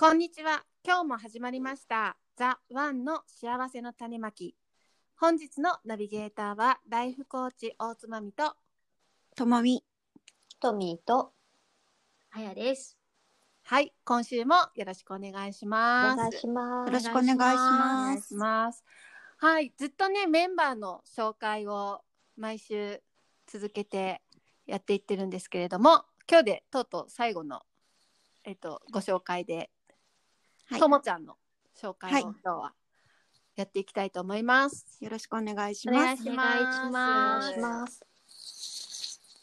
こんにちは今日も始まりましたザ・ワンの幸せの種まき本日のナビゲーターはライフコーチ大つまみとともみ。トミーと、はやです。はい今週もよろしくお願いしますお願いします。よろしくお願いしますお願いします。はい、ずっとねメンバーの紹介を毎週続けてやっていってるんですけれども、今日でとうとう最後のえっとご紹介で、はいともちゃんの紹介をはい今日はやっていきたいと思います。よろしくお願いします。お願いします。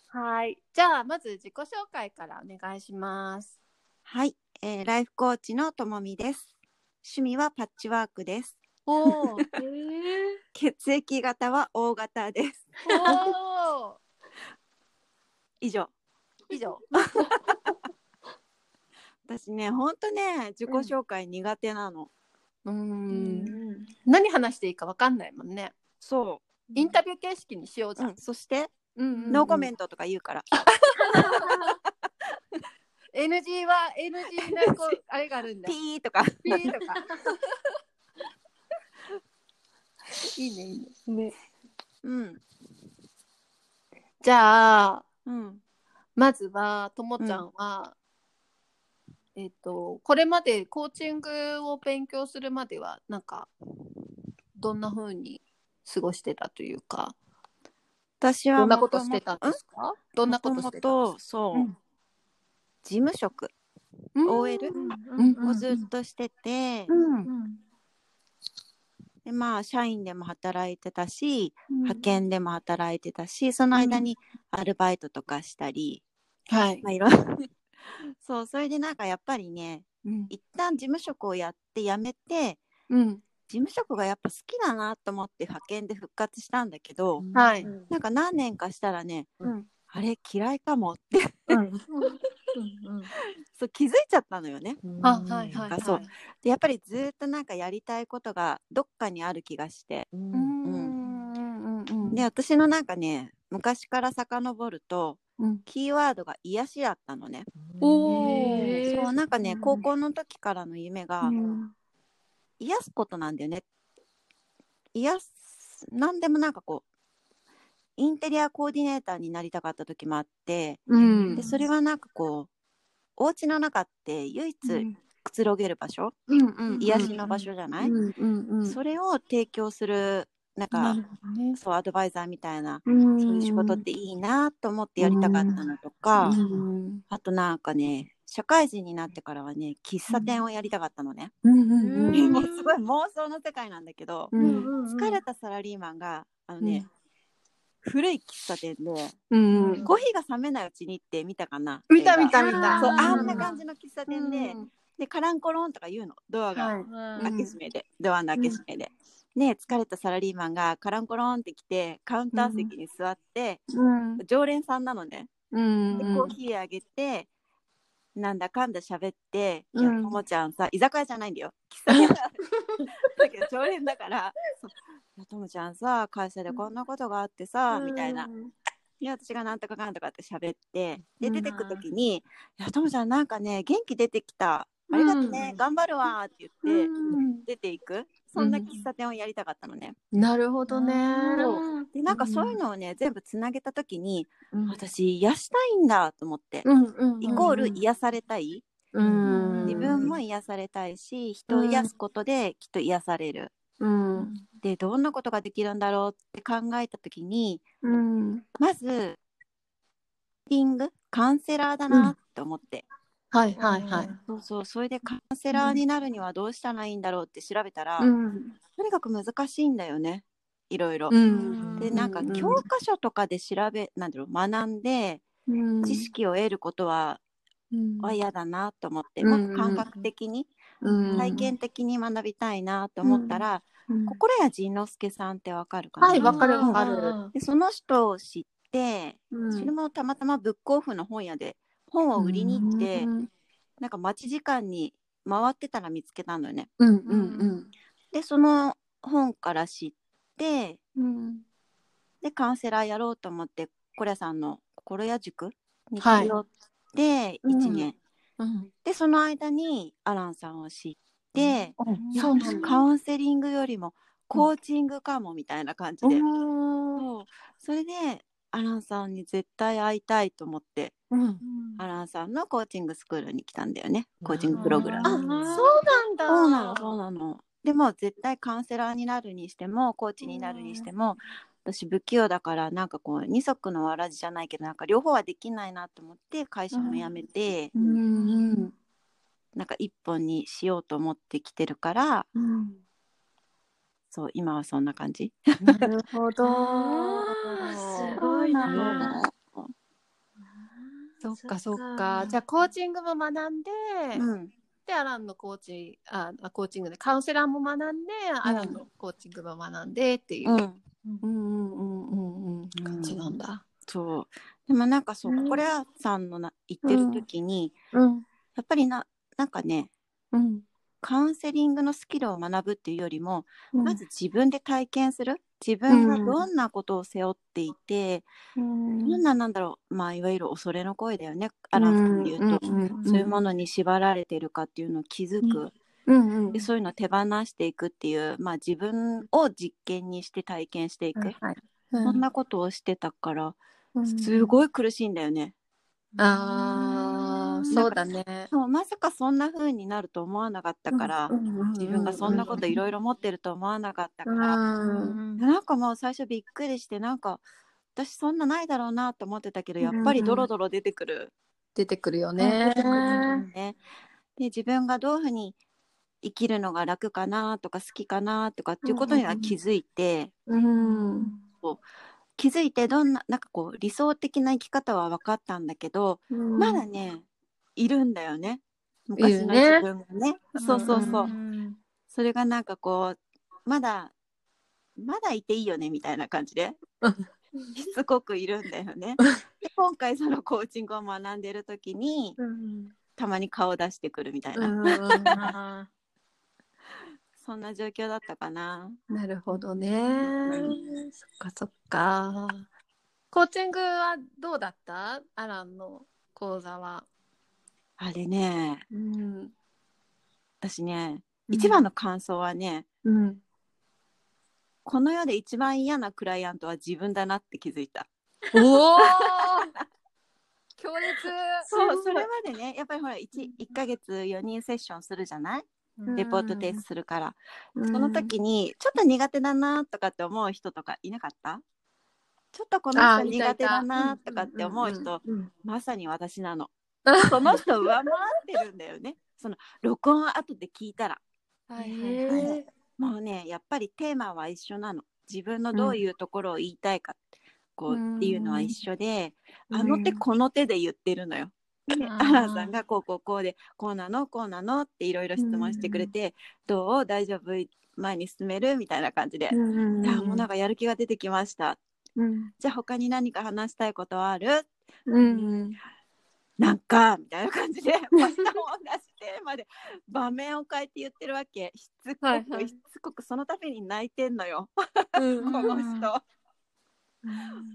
はい、じゃあまず自己紹介からお願いします。はい、えーライフコーチのともみです。趣味はパッチワークです。おお、え血液型は O 型です。おお、以上。以上。私ね、ほんとね、自己紹介苦手なの。うーーん、何話していいかわかんないもんね。そインタビュー形式にしようう。じゃん。うん、そして、うんうんうんノーコメントとか言うから。NG は NG なこうあれがあるんだ。ピーとか。ピーとか。いいねいいね。ね。うん。じゃあうん。まずはともちゃんは、えっ、とこれまでコーチングを勉強するまではなんかどんな風に過ごしてたというか、私はどんなこもとしてたんですか？どんなことしてたんもともとそう、うん。事務職。うん。OL うん。をずっとしてて、うん。でまあ社員でも働いてたし、うん。派遣でも働いてたしその間にアルバイトとかしたり、はい。まあいろいろ そうそれでなんかやっぱりねうん。一旦事務職をやって辞めてうん。事務職がやっぱ好きだなと思って派遣で復活したんだけど、はい。なんか何年かしたらねうん。あれ嫌いかもってうん。そう気づいちゃったのよね。あはいはいはい。そう。でやっぱりずっとなんかやりたいことがどっかにある気がして。うんうんうんうん。で私のなんかね昔から遡るとうん。キーワードが癒しだったのね。そうなんかね、うん。高校の時からの夢が、うん。癒すことなんだよね。癒す何でもなんかこうインテリアコーディネーターになりたかった時もあってうん。でそれはなんかこうお家の中って唯一くつろげる場所、うんうん。癒しの場所じゃない、うんうんうん。それを提供するなんか、ね。そうアドバイザーみたいな、うん。そういう仕事っていいなと思ってやりたかったのとか、うん。あとなんかね社会人になってからはね喫茶店をやりたかったのね、うん。うんうんもうすごい妄想の世界なんだけど、うん疲れたサラリーマンがあのね、古い喫茶店でコーヒーが冷めないうちにって見たかな見た見た見た。そううんあんな感じの喫茶店で、うん。でカランコロンとか言うの。ドアがはい。開け閉めで、ドアの開け閉めで、ね疲れたサラリーマンがカランコロンって来てカウンター席に座って、うん。常連さんなのね。うん。でコーヒーあげて、なんだかんだ喋って「うん。いやともちゃんさ居酒屋じゃないんだよ。喫茶店だだけど常連だから「そう。いやともちゃんさ会社でこんなことがあってさ」みたいな。で私がなんとかかんとかって喋ってでうん。出てく時に「いやともちゃんなんかね元気出てきた。ありがとね、うん頑張るわ」って言って、うん。出ていくそんな喫茶店をやりたかったのね。なるほどね。でなんかそういうのをね全部つなげた時にうん。私癒したいんだと思って、イコール癒されたい、うん。自分も癒されたいし人を癒すことできっと癒される。うん。でどんなことができるんだろうって考えた時にうん。まずリング？カウンセラーだなって思って、はいはいはい。そうそうそれでカウンセラーになるにはどうしたらいいんだろうって調べたら、うん。とにかく難しいんだよね。いろいろ。うん。でなんかうん。教科書とかで調べなんだろう学んでうん。知識を得ることはは嫌だなと思って、うん。もっと感覚的に、うん。体験的に学びたいなと思ったら、うん。心谷仁之助さんってわかるかな、はいわかるうん。わかる。でその人を知って、うん。それもたまたまブックオフの本屋で本を売りに行って、うん。なんか待ち時間に回ってたら見つけたのよね。うんうんでその本から知ってうん。でカウンセラーやろうと思って心谷さんの心谷塾に通はいってうん1年、うん。でその間にアランさんを知って、うなんだ。カウンセリングよりもコーチングかもみたいな感じで、うん。それでアランさんに絶対会いたいと思ってうん。アランさんのコーチングスクールに来たんだよね。コーチングプログラム。あそううんなんだ。そうなのそうなの。でも絶対カウンセラーになるにしてもコーチになるにしても、私不器用だからなんかこう二足のわらじじゃないけどなんか両方はできないなと思って会社も辞めて、うん。うん。なんか一本にしようと思ってきてるからうんそう今はそんな感じ？なるほど。すごいなそっかそっか。じゃあコーチングも学んで、うん、でアランのコーチああコーチングでカウンセラーも学んで、アランのコーチングも学んでっていう、うん、うんうんうんうんうん感じなんだ。そう。でもなんかそう、うん。これさんのな言ってる時に、うん。やっぱりななんかねうんカウンセリングのスキルを学ぶっていうよりも、うん。まず自分で体験する。自分がどんなことを背負っていて、うん。どんななんだろう、まあ、いわゆる恐れの声だよね。アランさんで言うと、んんそういうものに縛られてるかっていうのを気づく、うん。うんでそういうのを手放していくっていう、まあ、自分を実験にして体験していく、はい。そんなことをしてたからうん。すごい苦しいんだよね。ああそうだね。そうまさかそんな風になると思わなかったから、自分がそんなこといろいろ持ってると思わなかったから、うん。なんかもう最初びっくりしてなんか私そんなないだろうなと思ってたけどやっぱりドロドロ出てくる、出てくるよ出ねね。で自分がどういうふうに生きるのが楽かなとか好きかなとかっていうことには気づいて、うん気づいてどんななんかこう理想的な生き方は分かったんだけど、まだねいるんだよね。昔の自分がね。そうそうそう、ん。それがなんかこうまだまだいていいよねみたいな感じで。しつこくいるんだよね。で今回そのコーチングを学んでる時にうんたまに顔出してくるみたいな、そんな状況だったかな。なるほどね。そっかそっか。コーチングはどうだった？アランの講座は。あれね。うん。私ね一番の感想はね、うん。この世で一番嫌なクライアントは自分だなって気づいた。おお 強烈。そうそれまでねやっぱりほら 1, 1ヶ月4人セッションするじゃない？レポート提出するから、その時にちょっと苦手だなとかって思う人とかいなかった？ちょっとこのあ人苦手だなとかって思う人、うん。まさに私なの。う んその人上回ってるんだよね。その録音後で聞いたら。はいもうねやっぱりテーマは一緒なの。自分のどういうところを言いたいか、こうっていうのは一緒で、あの手この手で言ってるのよ。アランさんがこうこうこうでこうなのこうなのっていろいろ質問してくれて、どう？大丈夫？前に進める？みたいな感じで、うんいやもうなんかやる気が出てきました。うん。じゃあ他に何か話したいことはある？うんなんかみたいな感じで また同じテーマで場面を変えて言ってるわけ。しつこく、はいはい。しつこくそのために泣いてんのよ。うんこの人、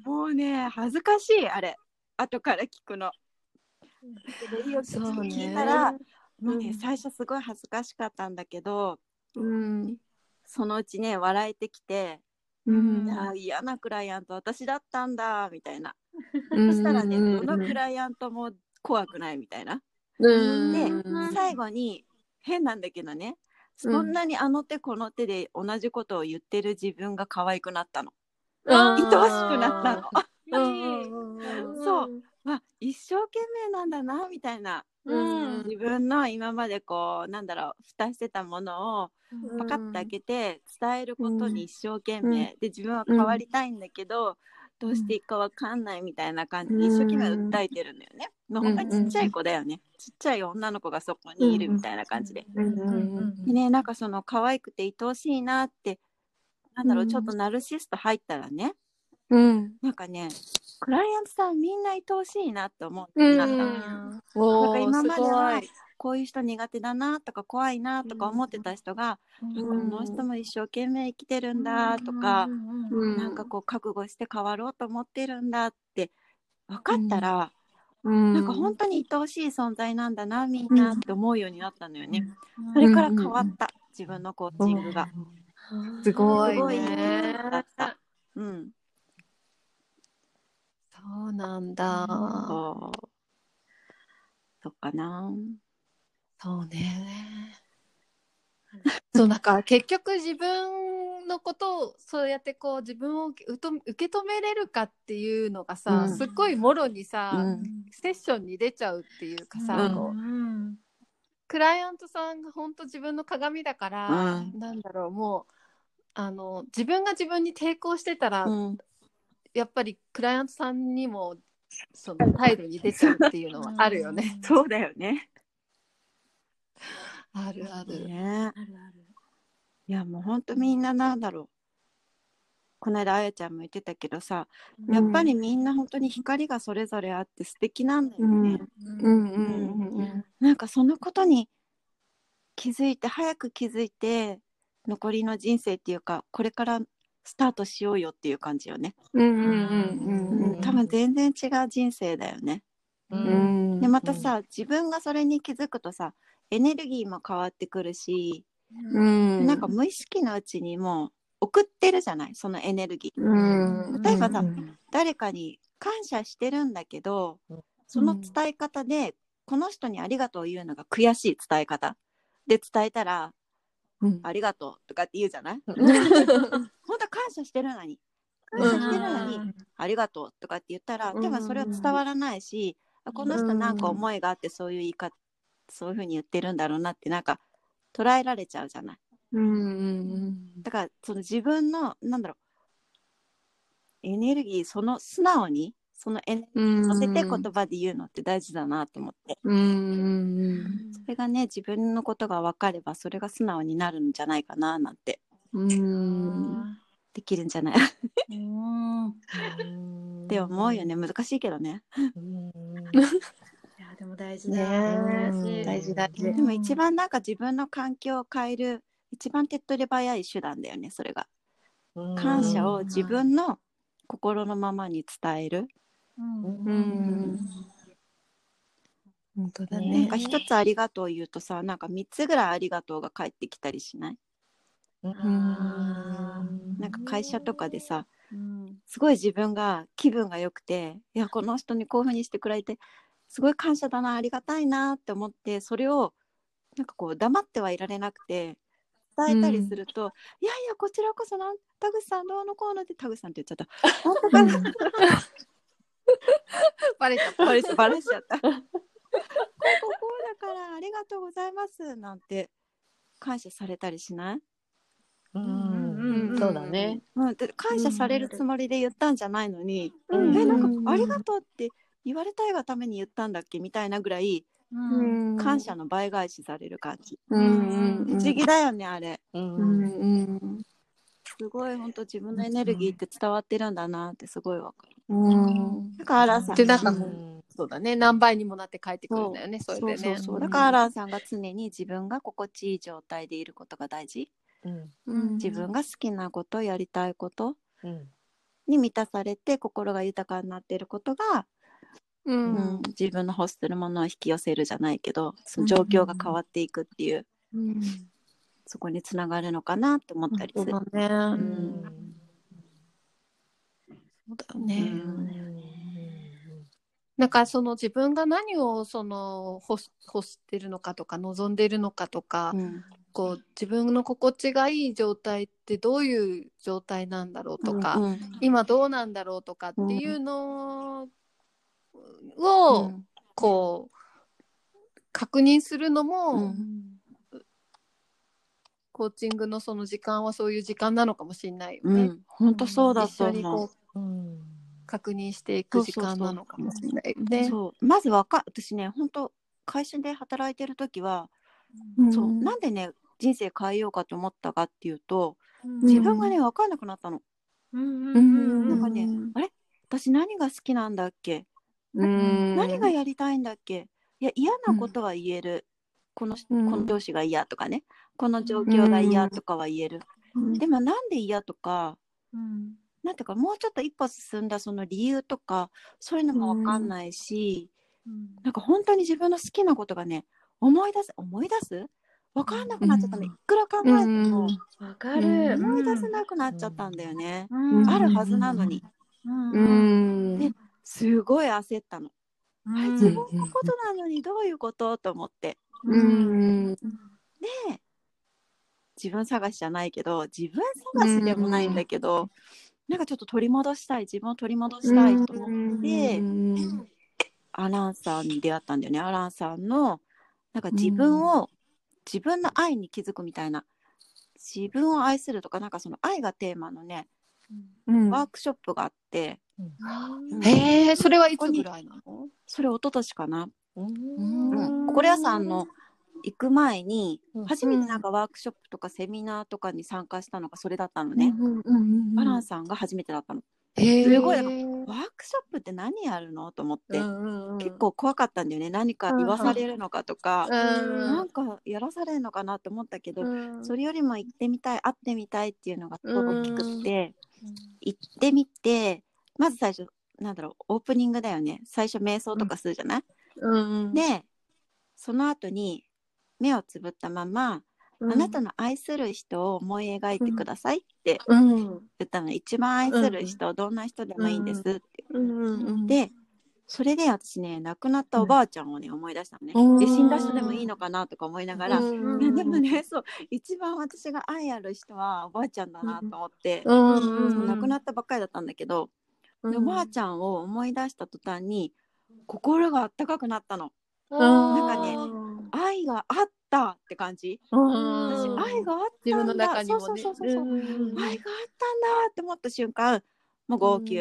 もうね恥ずかしいあれ。後から聞くの。だけどいいよそうね。聞いたらもうね、うん。最初すごい恥ずかしかったんだけどうん。そのうちね笑えてきて、うん。いや嫌なクライアント私だったんだみたいな、うんそしたらねうんどのクライアントも怖くないみたいな、うん。でうん最後に変なんだけどね。そんなにあの手この手で同じことを言ってる自分が可愛くなったの。愛おしくなったの。そう。まあ一生懸命なんだなみたいな、うん。自分の今までこうなんだろう蓋してたものをパカッと開けて伝えることに一生懸命、で自分は変わりたいんだけど、どうしていいかわかんないみたいな感じで一生懸命訴えてるんだよね。まあ、本当にちっちゃい子だよね。ちっちゃい女の子がそこにいるみたいな感じで。でね、なんかその可愛くて愛おしいなって、なんだろう、うんちょっとナルシスト入ったらね、うん。なんかね、クライアントさんみんな愛おしいなって思うなんか今まではすこういう人苦手だなとか怖いなとか思ってた人が、ん。この人も一生懸命生きてるんだとか、なん。かこう覚悟して変わろうと思ってるん。だって分かったら、うん、なん。か本当に愛おしい存在なん。だなみん。なって思うようになったのよね。それから変わった、自分のコーチングが。すごいね。うん。そうなん。だ。そう。そっかな。そうね。そうなんか結局自分のことをそうやってこう自分を受け止めれるかっていうのがさ、うんすっごいもろにさ、うんセッションに出ちゃうっていうかさ、うんクライアントさんが本当自分の鏡だから、うんなんだろうもうあの自分が自分に抵抗してたら、うん。やっぱりクライアントさんにもその態度に出ちゃうっていうのはあるよね。そうだよね。あるある。ね。いやもうほんとみんななんだろう。この間あやちゃんも言ってたけどさ、やっぱりみんな本当に光がそれぞれあって素敵なんだよね。うん。うん。うん。うん。なんかそのことに気づいて早く気づいて残りの人生っていうかこれからスタートしようよっていう感じよね。うん。うん。うん。うん。多分全然違う人生だよね。うん。でまたさ自分がそれに気づくとさエネルギーも変わってくるし、うん。なんか無意識のうちにもう送ってるじゃないそのエネルギー。うん。例えばさうん。誰かに感謝してるんだけどその伝え方で、この人にありがとうを言うのが悔しい伝え方。で伝えたらうん。ありがとうとかって言うじゃない？本当は感謝してるのに。感謝してるのにありがとうとかって言ったらうん。でもそれは伝わらないしあこの人なんか思いがあってそういう言い方そういうふうに言ってるんだろうなってなんか捉えられちゃうじゃない。うんうんだからその自分のなんだろう。エネルギーその素直にそのエネルギー乗せて言葉で言うのって大事だなと思って。うんうんそれがね自分のことが分かればそれが素直になるんじゃないかななんて。うん。できるんじゃない？って思うよね。難しいけどね。いやでも大事だね。大事大事でも一番なんか自分の環境を変える一番手っ取り早い手段だよねそれが。感謝を自分の心のままに伝える、うん。本当だなんねか一つありがとう言うとさなんか三つぐらいありがとうが返ってきたりしない？なんか会社とかでさすごい自分が気分が良くていやこの人にこういうふうにしてくれてすごい感謝だなありがたいなって思ってそれをなんかこう黙ってはいられなくて伝えたりすると、いやいやこちらこそなん田口さんどうのこうのって田口さんって言っちゃった。本当かな？バレちゃった。バレバレしちゃった。こうこうこうだからありがとうございますなんて感謝されたりしない、うんそうだね。うん、で感謝されるつもりで言ったんじゃないのに、うん。えなんかありがとうって言われたいがために言ったんだっけみたいなぐらい感謝の倍返しされる感じ、うん。不思議だよねあれ。すごい本当自分のエネルギーって伝わってるんだなってすごいわかる。うん。だからアランさんそうだね。何倍にもなって帰ってくるんだよねそれでね。だからアランさんが常に自分が心地いい状態でいることが大事。うん。自分が好きなことやりたいことうん。に満たされて心が豊かになっていることが、ううん。ん自分の欲するものを引き寄せるじゃないけどその状況が変わっていくっていう、うんそこにつながるのかなって思ったりする。そうだね。ん。そうだよね。うんなんかその自分が何をその欲し欲してるのかとか望んでるのかとか、うんこう自分の心地がいい状態ってどういう状態なんだろうとか、うん今どうなんだろうとかっていうのうをん。こう確認するのも、うん。コーチングのその時間はそういう時間なのかもしれないよね。うん、本当そうだと一緒に思うこ。うん確認していく時間なのかもしれないね。そうまずわか私ね本当会社で働いてる時は、そう。なんでね人生変えようかと思ったかっていうと自分がね分かんなくなったの。うん。なんかねあれ？私何が好きなんだっけ？うん。何がやりたいんだっけ？いや嫌なことは言える、このうん。この上司が嫌とかね。この状況が嫌とかは言える、うん。でもなんで嫌とかうん。なんていうかもうちょっと一歩進んだその理由とかそういうのも分かんないし、なんか本当に自分の好きなことがね思い出す思い出す？分かんなくなっちゃったの、うん。いくら考えても、わかる。る。思い出せなくなっちゃったんだよね、ん。あるはずなのに、うん。ですごい焦ったの、うん。自分のことなのにどういうこと？と思って。うん。で自分探しじゃないけど自分探しでもないんだけど、なんかちょっと取り戻したい自分を取り戻したいと思って、うんアランさんに出会ったんだよね。アランさんのなんか自分を、自分の愛に気づくみたいな。自分を愛するとかなんかその愛がテーマのねうん。ワークショップがあって、へえそれはいつぐらいなの？それ一昨年かな、うん。うん、心屋さんの行く前にうん。初めてなんかワークショップとかセミナーとかに参加したのがそれだったのね、うんうんうんアランさんが初めてだったの。すごい。ワークショップって何やるの？と思って、結構怖かったんだよね。何か言わされるのかとか、なんかやらされるのかなと思ったけど、それよりも行ってみたい会ってみたいっていうのがすごく大きくって、行ってみてまず最初なんだろうオープニングだよね。最初瞑想とかするじゃない、うん。でその後に目をつぶったまま、あなたの愛する人を思い描いてくださいってうん。言ったの、一番愛する人、どんな人でもいいんですって。うんでそれで私ね亡くなったおばあちゃんをね、思い出したのね、うん。で死んだ人でもいいのかなとか思いながら、うんいやでもねそう。一番私が愛ある人はおばあちゃんだなと思って、うん亡くなったばっかりだったんだけど、でおばあちゃんを思い出した途端に心があったかくなったの。なんかね愛があったって感じ。私うん。愛があった自分のんだ中にもね。そうそうそうそう、う。ん。愛があったんだって思った瞬間もう号泣、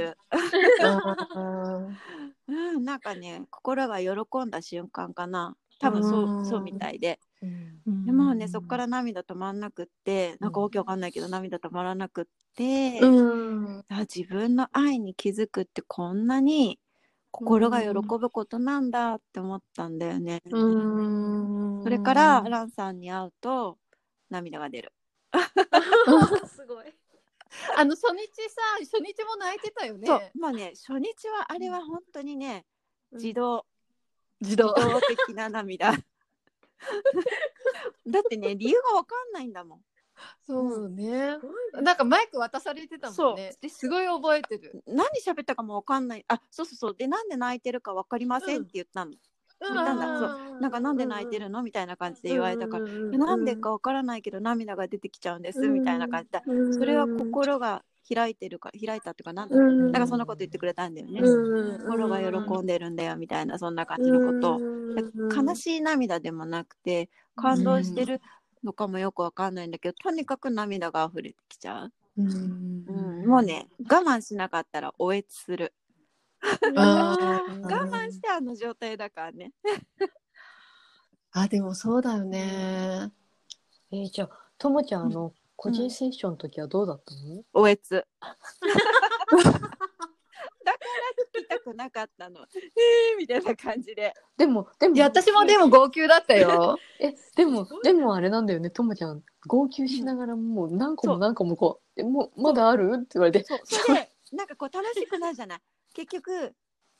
うん、なんかね心が喜んだ瞬間かな。多分そう,、うん。そうみたいで。うんでもうねそこから涙止まんなくってなんかわけわかんないけど涙止まらなくって、うん。あ自分の愛に気づくってこんなに心が喜ぶことなんだって思ったんだよね、うん。それからランさんに会うと涙が出る。すごい。あの初日さ初日も泣いてたよね。そう。まあね初日はあれは本当にね、自動。自動。自動的な涙 だってね理由がわかんないんだもん。そうね。なんかマイク渡されてたもんね。そう。すごい覚えてる。何喋ったかもわかんない。あそうそうそう。でなんで泣いてるかわかりませんって言ったの、なん。だ。そう。なんかなんで泣いてるのみたいな感じで言われたから、なんでかわからないけど涙が出てきちゃうんです、みたいな感じでそれは心が開いてるか開いたっていうかなんだろう。うん。なんかそんなこと言ってくれたんだよね、うん。心が喜んでるんだよみたいなそんな感じのこと。悲しい涙でもなくて感動してるのかもよくわかんないんだけどとにかく涙が溢れてきちゃう、うん。うん、もうね我慢しなかったらおえつする。我慢してあの状態だからね。あでもそうだよね。えー、じゃあ、ともちゃん、あの、個人セッションの時はどうだったの、おえつ。だから聞きたくなかったの。えーみたいな感じで。でも、でも、いや私もでも号泣だったよ。え、でも、でもあれなんだよね、ともちゃん、号泣しながらもう何個も何個もこう、えもう、まだある？って言われて、そう。それでなんかこう楽しくなるじゃない？結局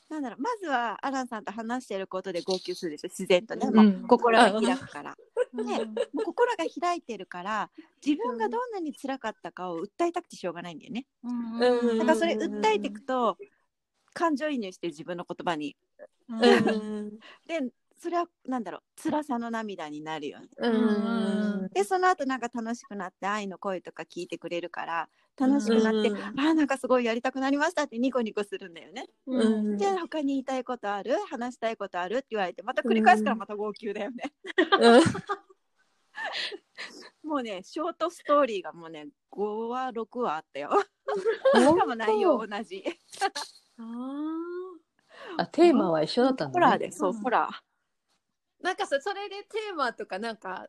なんだろうまずはアランさんと話してることで号泣するでしょ。自然とね、うん。もう心が開くから、ね、もう心が開いてるから自分がどんなに辛かったかを訴えたくてしょうがないんだよね、うん。だからそれ訴えていくと感情移入して自分の言葉に。うん。でそれはなんだろう。辛さの涙になるよねうん。でその後なんか楽しくなって愛の声とか聞いてくれるから楽しくなって、うん。あーなんかすごいやりたくなりましたってニコニコするんだよね。うん。で他に言いたいことある？話したいことある？って言われてまた繰り返すからまた号泣だよね。もうねショートストーリーがもうね5話6話あったよ。しかも内容同じ。あテーマは一緒だったんだ、ね、ホラーで、そう、ホラー。なんかさそれでテーマとかなんか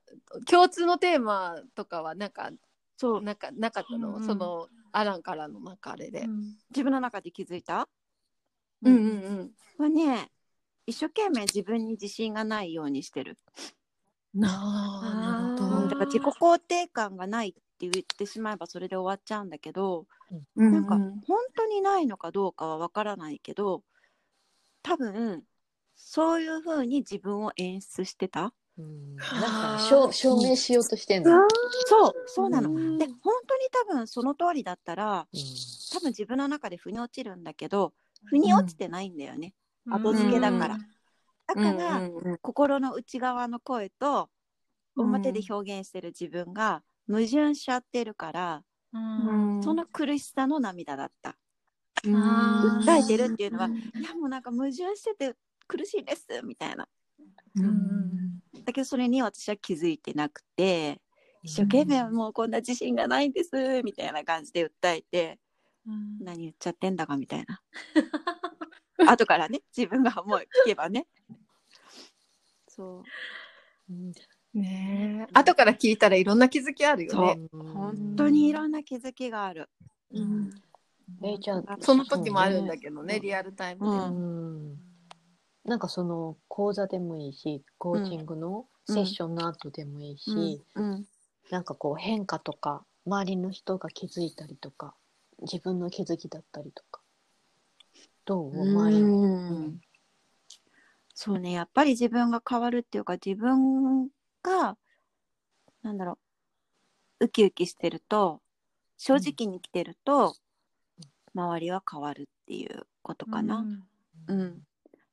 共通のテーマとかはなんかそう、なんかなかったの、うんうん。そのアランからのなんかあれで。自分の中で気づいた？うんうんはね、一生懸命自分に自信がないようにしてる。うん。なあなるほど。だから自己肯定感がないって言ってしまえばそれで終わっちゃうんだけど、うんなんか本当にないのかどうかはわからないけど、多分そういうふうに自分を演出してた。うん、はあ。なんか証証明しようとしてんの、そう、そうなの。うん。で、本当に多分その通りだったら、うん。多分自分の中で腑に落ちるんだけど、腑に落ちてないんだよね。後付けだから。だから、心の内側の声と表で表現してる自分が矛盾しちゃってるから、うん。その苦しさの涙だった。訴えてるっていうのは、うん。いやもうなんか矛盾してて苦しいですみたいな。うん。だけどそれに私は気づいてなくて、一生懸命もうこんな自信がないんですみたいな感じで訴えて、何言っちゃってんだかみたいな。後からね、自分がもう聞けばね。そう。うんねえ後から聞いたらいろんな気づきあるよね。本当にいろんな気づきがある。うんえじゃあその時もあるんだけどね、ねリアルタイムで。ううんなんかその講座でもいいしコーチングのセッションの後でもいいし、うん。なんかこう変化とか周りの人が気づいたりとか自分の気づきだったりとかどう？周りの、うん。そうね、やっぱり自分が変わるっていうか、自分が、なんだろう、ウキウキしてると、正直に来てると、周りは変わるっていうことかな。うん。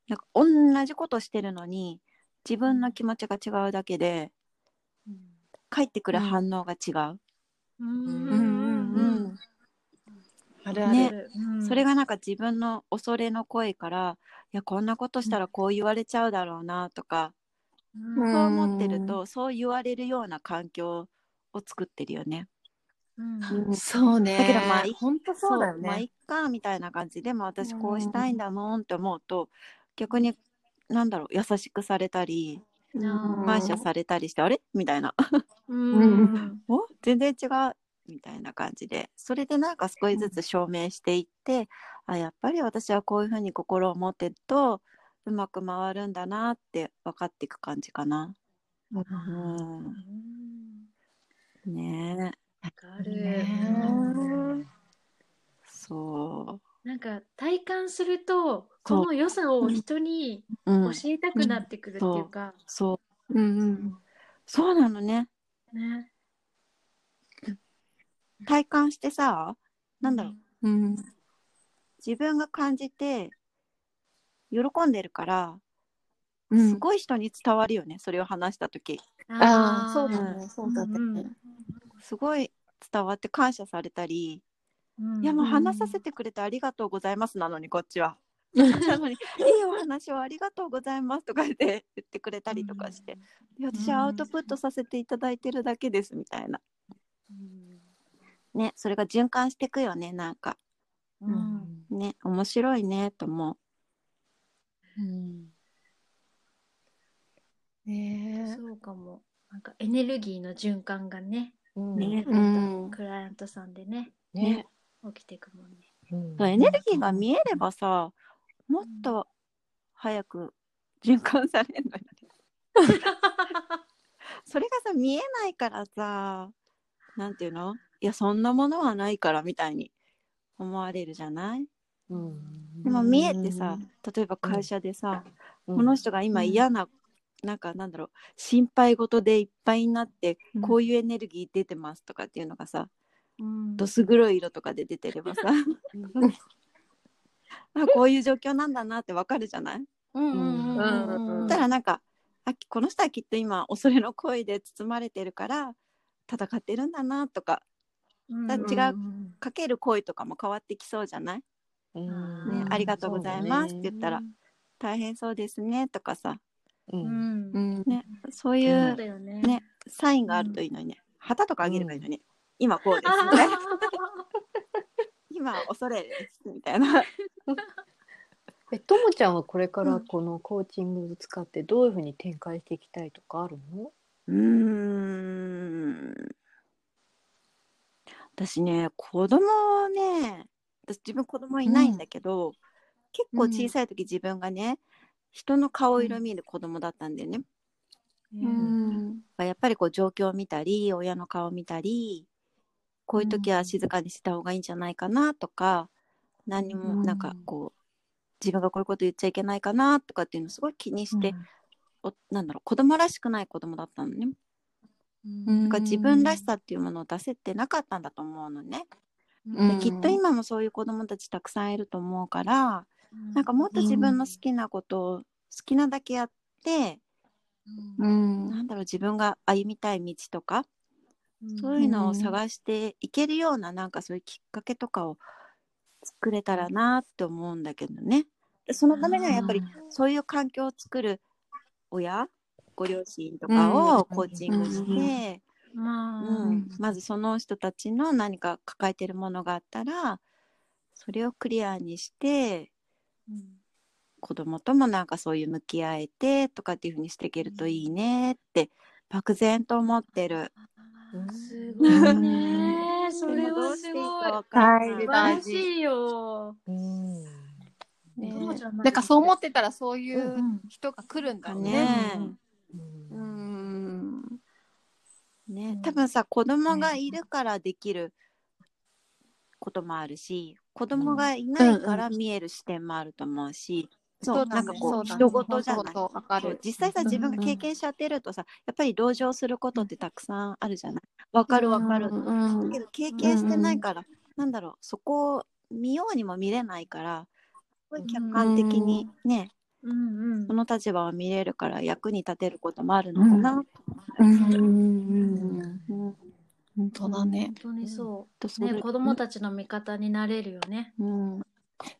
なんか同じことしてるのに、自分の気持ちが違うだけで、返ってくる反応が違う。うん。うん。うん。ね。それがなんか自分の恐れの声から、いや、こんなことしたらこう言われちゃうだろうなとか、うん。そう思ってると、そう言われるような環境を作ってるよね。うん。そうね。だけどまあい本当そうだよまあ、いね。っかみたいな感じ。でも私こうしたいんだもんって思うと、逆になんだろう優しくされたりうん感謝されたりして、あれ？みたいな。うん。お？全然違う？みたいな感じで。それでなんか少しずつ証明していって、あやっぱり私はこういうふうに心を持ってるとうまく回るんだなって分かっていく感じかな。うん、ね。えわかる。ね。そなんか体感するとこの良さを人にう、うん。教、えたくなってくるっていうか、そう。うんうん。そうなのね。ね。体感してさなんだろう。うん。自分が感じて喜んでるからうん。すごい人に伝わるよね、それを話した時。ああ、そうだだね。そうだね。すごい伝わって感謝されたり、うんいやもう話させてくれてありがとうございます。なのにこっちは。なのにいいお話をありがとうございますとか言って言ってくれたりとかして、私はアウトプットさせていただいてるだけですみたいな。ねそれが循環していくよねなんか。うん。ね面白いねと思う。ん。ね。そうかも。なんかエネルギーの循環がねうん。ね。え。うん。クライアントさんでね。ね起きていくもんね。うん。う。エネルギーが見えればさもっと早く循環されるのよね。それがさ見えないからさなんていうの？いやそんなものはないからみたいに思われるじゃない？うん。でも見えてさ例えば会社でさ、この人が今嫌な、なんかなんだろう心配事でいっぱいになって、うん。こういうエネルギー出てますとかっていうのがさ、うんどす黒い色とかで出てればさ。あこういう状況なんだなってわかるじゃない？うんうんうんそしたらなんかあこの人はきっと今恐れの声で包まれてるから戦ってるんだなとかうんだ違うかける声とかも変わってきそうじゃない？うん。ねありがとうございます。って言ったらうん大変そうですねとかさ。ううん。んうん。ねそういそうね。ねサインがあるといいのにね。旗とかあげればいいのに、今こうですあね。今恐れですみたいな。えともちゃんはこれかうん。らこのコーチングを使ってどういうふうに展開していきたいとかあるの？うーん。私ね子供をね私自分子供いないんだけど、結構小さい時自分がね人の顔色見る子供だったんだよね、うん。やっぱりこう状況を見たり親の顔を見たりこういう時は静かにした方がいいんじゃないかなとか何にもうん。なんかこう自分がこういうこと言っちゃいけないかなとかっていうのをすごい気にして、おなんだろう子供らしくない子供だったのね。うん。だから自分らしさっていうものを出せてなかったんだと思うのね。うん。できっと今もそういう子供たちたくさんいると思うから、なんかもっと自分の好きなことを好きなだけやって、うん。なんだろう自分が歩みたい道とか、そういうのを探していけるようななんかそういうきっかけとかを作れたらなって思うんだけどね。でそのためにはやっぱりそういう環境を作る親ご両親とかをコーチングして、まあ、うん。まずその人たちの何か抱えてるものがあったらそれをクリアにして子供ともなんかそういう向き合えてとかっていうふうにしていけるといいねって漠然と思ってる。すごいね。それはすごい。わかんない。素晴らしいよ。うん。ねそうじゃないなんかそう思ってたらそういううん人が来るんだろうね。ねうーん。ね、多分さ子供がいるからできることもあるし子供がいないから見える視点もあると思うし、そうなんかこう人事じゃないそ。実際さ自分が経験しちゃってるとさやっぱり同情することってたくさんあるじゃない。わかるわかる、うんうんだけど経験してないから、なんだろうそこを見ようにも見れないから客観的にね、うんうん。その立場を見れるから役に立てることもあるのかな。うん。うんうん本当だね。本当にそう。ね、子供たちの味方になれるよね。うん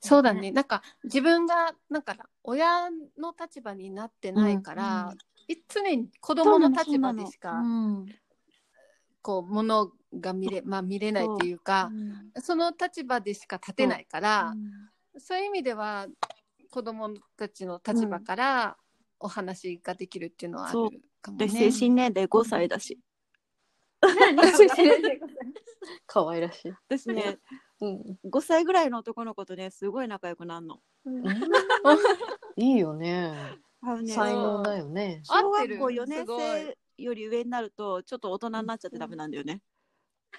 そうだね。なんか自分がなんか親の立場になってないから、い常に子供の立場でしかうん。こうものが見れまあ見れないっていうか、その立場でしか立てないから、そういう意味では子供たちの立場からお話ができるっていうのはあそうるかもでね。精神年齢5歳だし。可愛らしい。私ね うん、5歳ぐらいの男の子とねすごい仲良くなるの。いいよね。あのね才能だよね。小合ってる学校4年すごい生より上になるとちょっと大人になっちゃってダメなんだよね。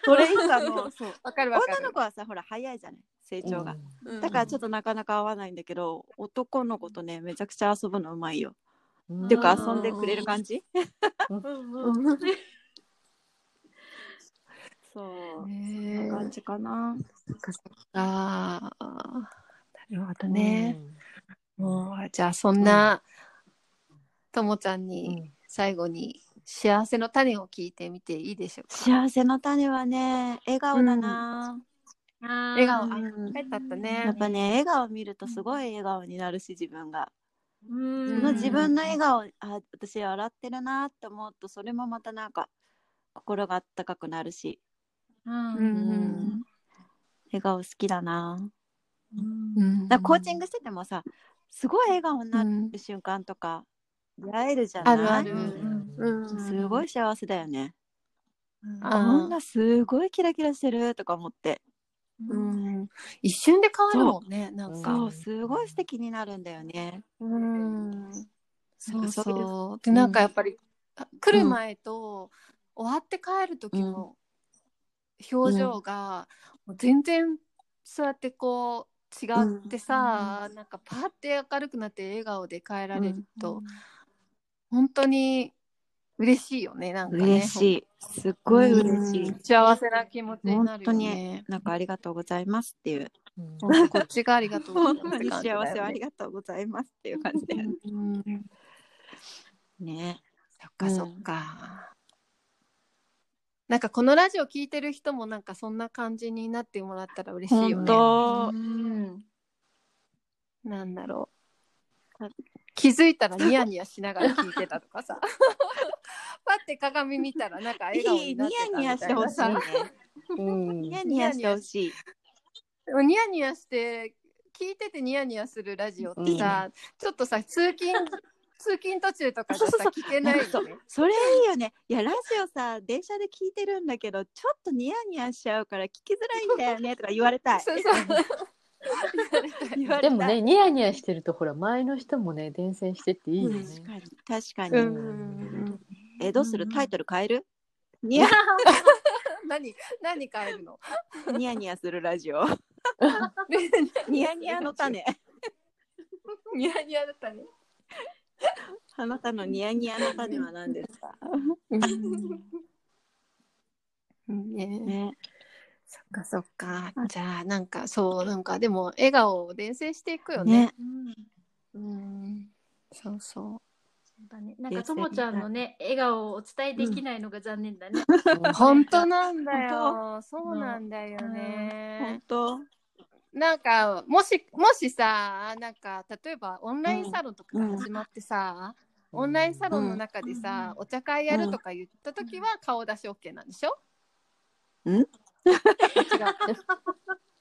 それ以下の そうわかるわかる女の。子はさほら早いじゃない成長が、うんだからちょっとなかなか合わないんだけど男の子とねめちゃくちゃ遊ぶのうまいよ。うんっていうか遊んでくれる感じ？うんそう、ねそんな感じかな。ああ、なるほどね。もうじゃあそんなともちゃんうにん最後に幸せの種を聞いてみていいでしょうか？幸せの種はね笑顔だな、笑顔、あ、うん書いてあったやねっ。ぱね笑顔見るとすごい笑顔になるし自分が、うん。その自分の笑顔あ私笑ってるなって思うとそれもまたなんか心があったかくなるしうんうん笑顔好きだな。うん。だコーチングしててもさすごい笑顔になる瞬間とか出会えるじゃない、あるある。うん。うんすごい幸せだよね、あこんなすごいキラキラしてるとか思って。うん、一瞬で変わるもんね。なんか。そうすごい素敵になるんだよね。うん。そうそう。で、なんかやっぱり、あ来る前と、終わって帰る時の表情が、もう全然そうやってこう、違ってさ、なんかパーって明るくなって笑顔で帰られると、本当に嬉しいよね、なんかね。嬉しい。すっごい嬉しい、うん。幸せな気持ちになるよね。なんかありがとうございますっていう。うんこっちがありがとうございますね。幸せをありがとうございますっていう感じだよね。うん。ね。そっかそっか。なんかこのラジオ聞いてる人もなんかそんな感じになってもらったら嬉しいよ本ね。当うんなんだろう。気づいたらニヤニヤしながら聞いてたとかさ。パッて鏡見たらなんか笑顔になってたヤニヤしてほしいねうん ニヤニヤしてほしいニヤニヤして聞いててニヤニヤするラジオってさ、ちょっとさ通勤通勤途中とかじゃさ聞けないよね。それいいよね。いや、ラジオさ、電車で聞いてるんだけど、ちょっとニヤニヤしちゃうから聞きづらいんだよねとか言われたい。そうそう 言われたいでもね、ニヤニヤしてるとほら前の人もね伝染してっていいよね。確かに。確かうに。んえ、どうする？タイトル変える？ニヤ 何何変えるの？ニヤニヤするラジオ。ニヤニヤの種。ニヤニヤだったね。あなたのニヤニヤの種は何ですか？ねね。そっかそっか。じゃあなん。かそうなん。かでも笑顔を伝染していくよね。ね。うん。そうそそうだね。なん。かともちゃん。のね、笑顔をお伝えできないのが残念だね。う。本当なん。だよ。そうなん。だよね本。当。なんかもしもしさなんか例えばオンラインサロンとかが始まってさ、オンラインサロンの中でさ、お茶会やるとか言った時は顔出し OK なんでしょ？ん 違う。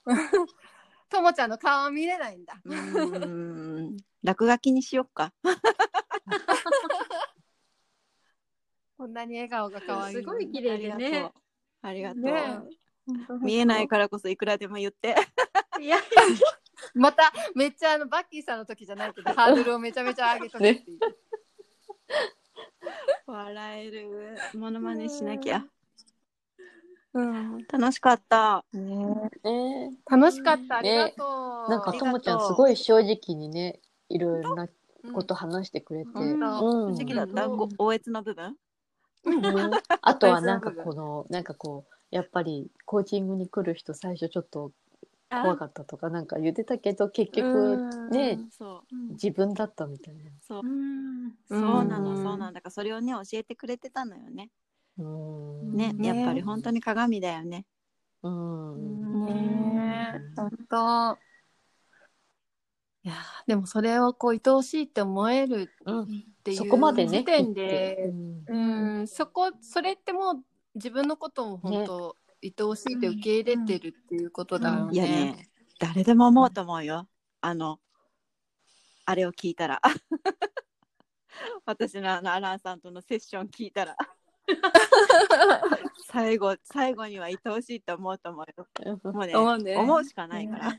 ともちゃんの顔は見れないんだ。うーん。落書きにしよっか。こんなに笑顔が可愛い。すごい綺麗でね。ありがとう。ねありがとう見えないからこそいくらでも言って。いや、まためっちゃあのバッキーさんの時じゃないけどハードルをめちゃめちゃ上げとくっていう。笑える。モノマネしなきゃ。うん、楽しかった。ね。楽しかった。ありがとう。なんかともちゃんすごい正直にねいろいろなうん。こと話してくれて、本うん。正直だった、うん。ごおえつの部分？うん。あとはなんかこのなんかこうやっぱりコーチングに来る人最初ちょっと怖かったとかなんか言ってたけど結局ね自分だったみたいな。そう。うん。そうなのうん。そうなんだ。からそれをね教えてくれてたのよね。うん。ねねやっぱり本当に鏡だよね。うん。ねえ、本当。いやーでもそれをこう愛おしいって思えるうん。っていうそこまでね時点うで、ん。うん、そこそれってもう自分のことも本当、愛おしいって受け入れてるっていうことだよね。いやね誰でも思うと思うよ。あのあれを聞いたら。私のあのアランさんとのセッション聞いたら。最後最後には愛おしいと思うと思うよ。もうね思うね。思うしかないから、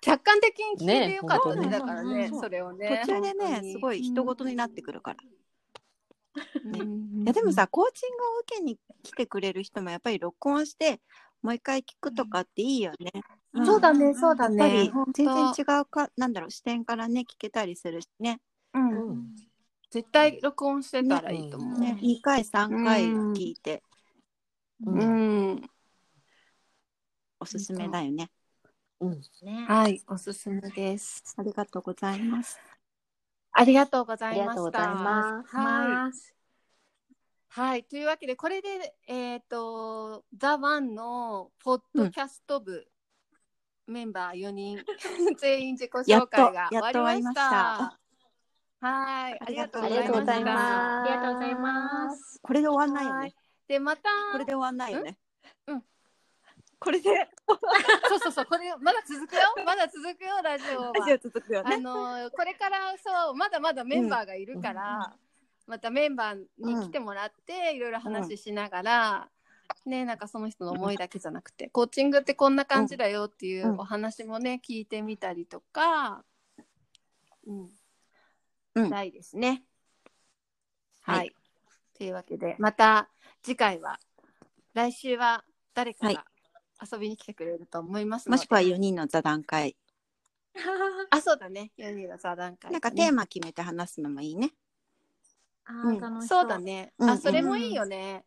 客観的に聞いてよかったねねだからねそう。それをね。途中でねすごい人事になってくるから、ねう。んいやでもさコーチングを受けに来てくれる人もやっぱり録音してもう一回聞くとかっていいよね。んそうだねそうだやっぱりね。全然違うかなんだろう視点からね聞けたりするしね。うんうん絶対録音してたらいいと思う。ね2回3回聞いてうんうんおすすめだよね。うんね。はい、おすすめです。ありがとうございます。ありがとうございました。はい。はい、というわけで、これで、えっ、と、ザ・ワンのポッドキャスト部、メンバー4人、全員自己紹介が終わりました。はい、ありがとうあございます。ありがとうございます。これで終わんないよねはい。で、また、これで終わんないよね。うん。これで そうそうそう、これ、まだ続くよ。まだ続くよ、ラジオは。ラジオ続くよあね。のこれからそうまだまだメンバーがいるから、またメンバーに来てもらって、いろいろ話しながら、ねなんかその人の思いだけじゃなくて、コーチングってこんな感じだよっていううんお話もね聞いてみたりとか、うんうんしたいですね。はいはい、というわけでまた次回は来週は誰かはいが遊びに来てくれると思いますもしくは4人の座談会。あそうだね4人の座談会、なんかテーマ決めて話すのもいいね。あうんー楽しそうだ。ね。うんあ、それもいいよね。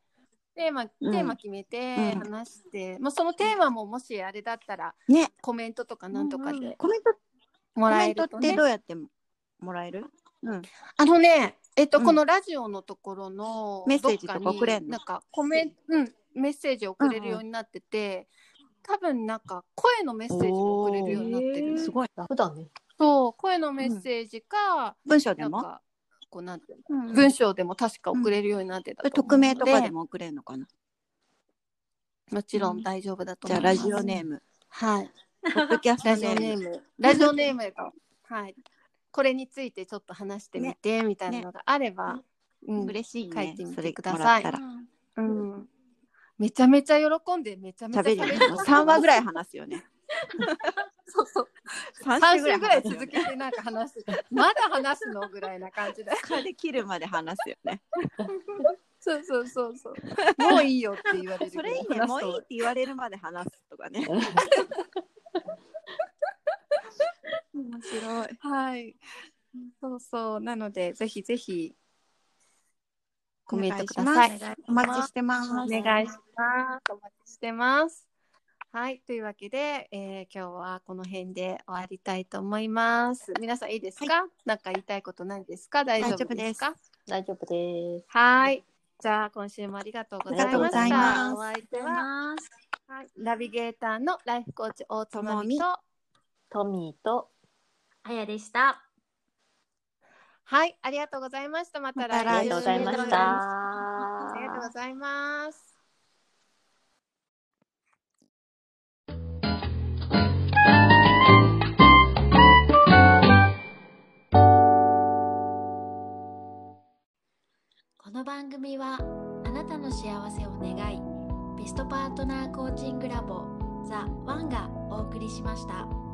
テーマ、テうんーマ決めてうん話して、もうそのテーマももしあれだったらね。コメントとかなんとかでコメントもらコメントって。どうやってもらえる？うん。あのね、えっと、うんこのラジオのところのメッセージとかどっに送れんの？なんかコメント、うん、メッセージ送れるようになってて、多分なんか声のメッセージも送れるようになってる。すごい。楽だね。そう、声のメッセージか、文章でも？なんかこうなんていう文章でも確か送れるようになってたと思う匿名とかでのも送れるのかな？もちろん大丈夫だと思います。じゃあラジオネーム。はい。ポッドキャストラジオネーム、ラジオネームが、はい。これについてちょっと話してみて、みたいなのがあれば、うん、嬉しいね。書いてみてくださいもらったら。うん。めちゃめちゃ喜んで、めちゃめちゃ喋るよね。もう3話ぐらい話すよね。そうそう。3 3週ぐらい週ぐらい続けてなんか話して、まだ話すのぐらいな感じで。疲れ切るまで話すよね。そうそうそうそう。もういいよって言われるそれいいね。もういいって言われるまで話すとかね。面白い。はい。そうそう。なので、ぜひぜひ、コメントください。お待ちしてます。お願いします。お待ちしてます。はい。というわけで、えー今日はこの辺で終わりたいと思います。皆さんいいですか、なんか言いたいことないですか？大丈夫ですか？大丈夫です。はい。じゃあ、今週もありがとうございました。ありがとうございますお相手は、はい、ナビゲーターのライフコーチ大友美と、トミーとあやでした。はい、ありがとうございました。また来週ありがとうございました。ありがとうございます。この番組はあなたの幸せを願いベストパートナーコーチングラボザ・ワンがお送りしました。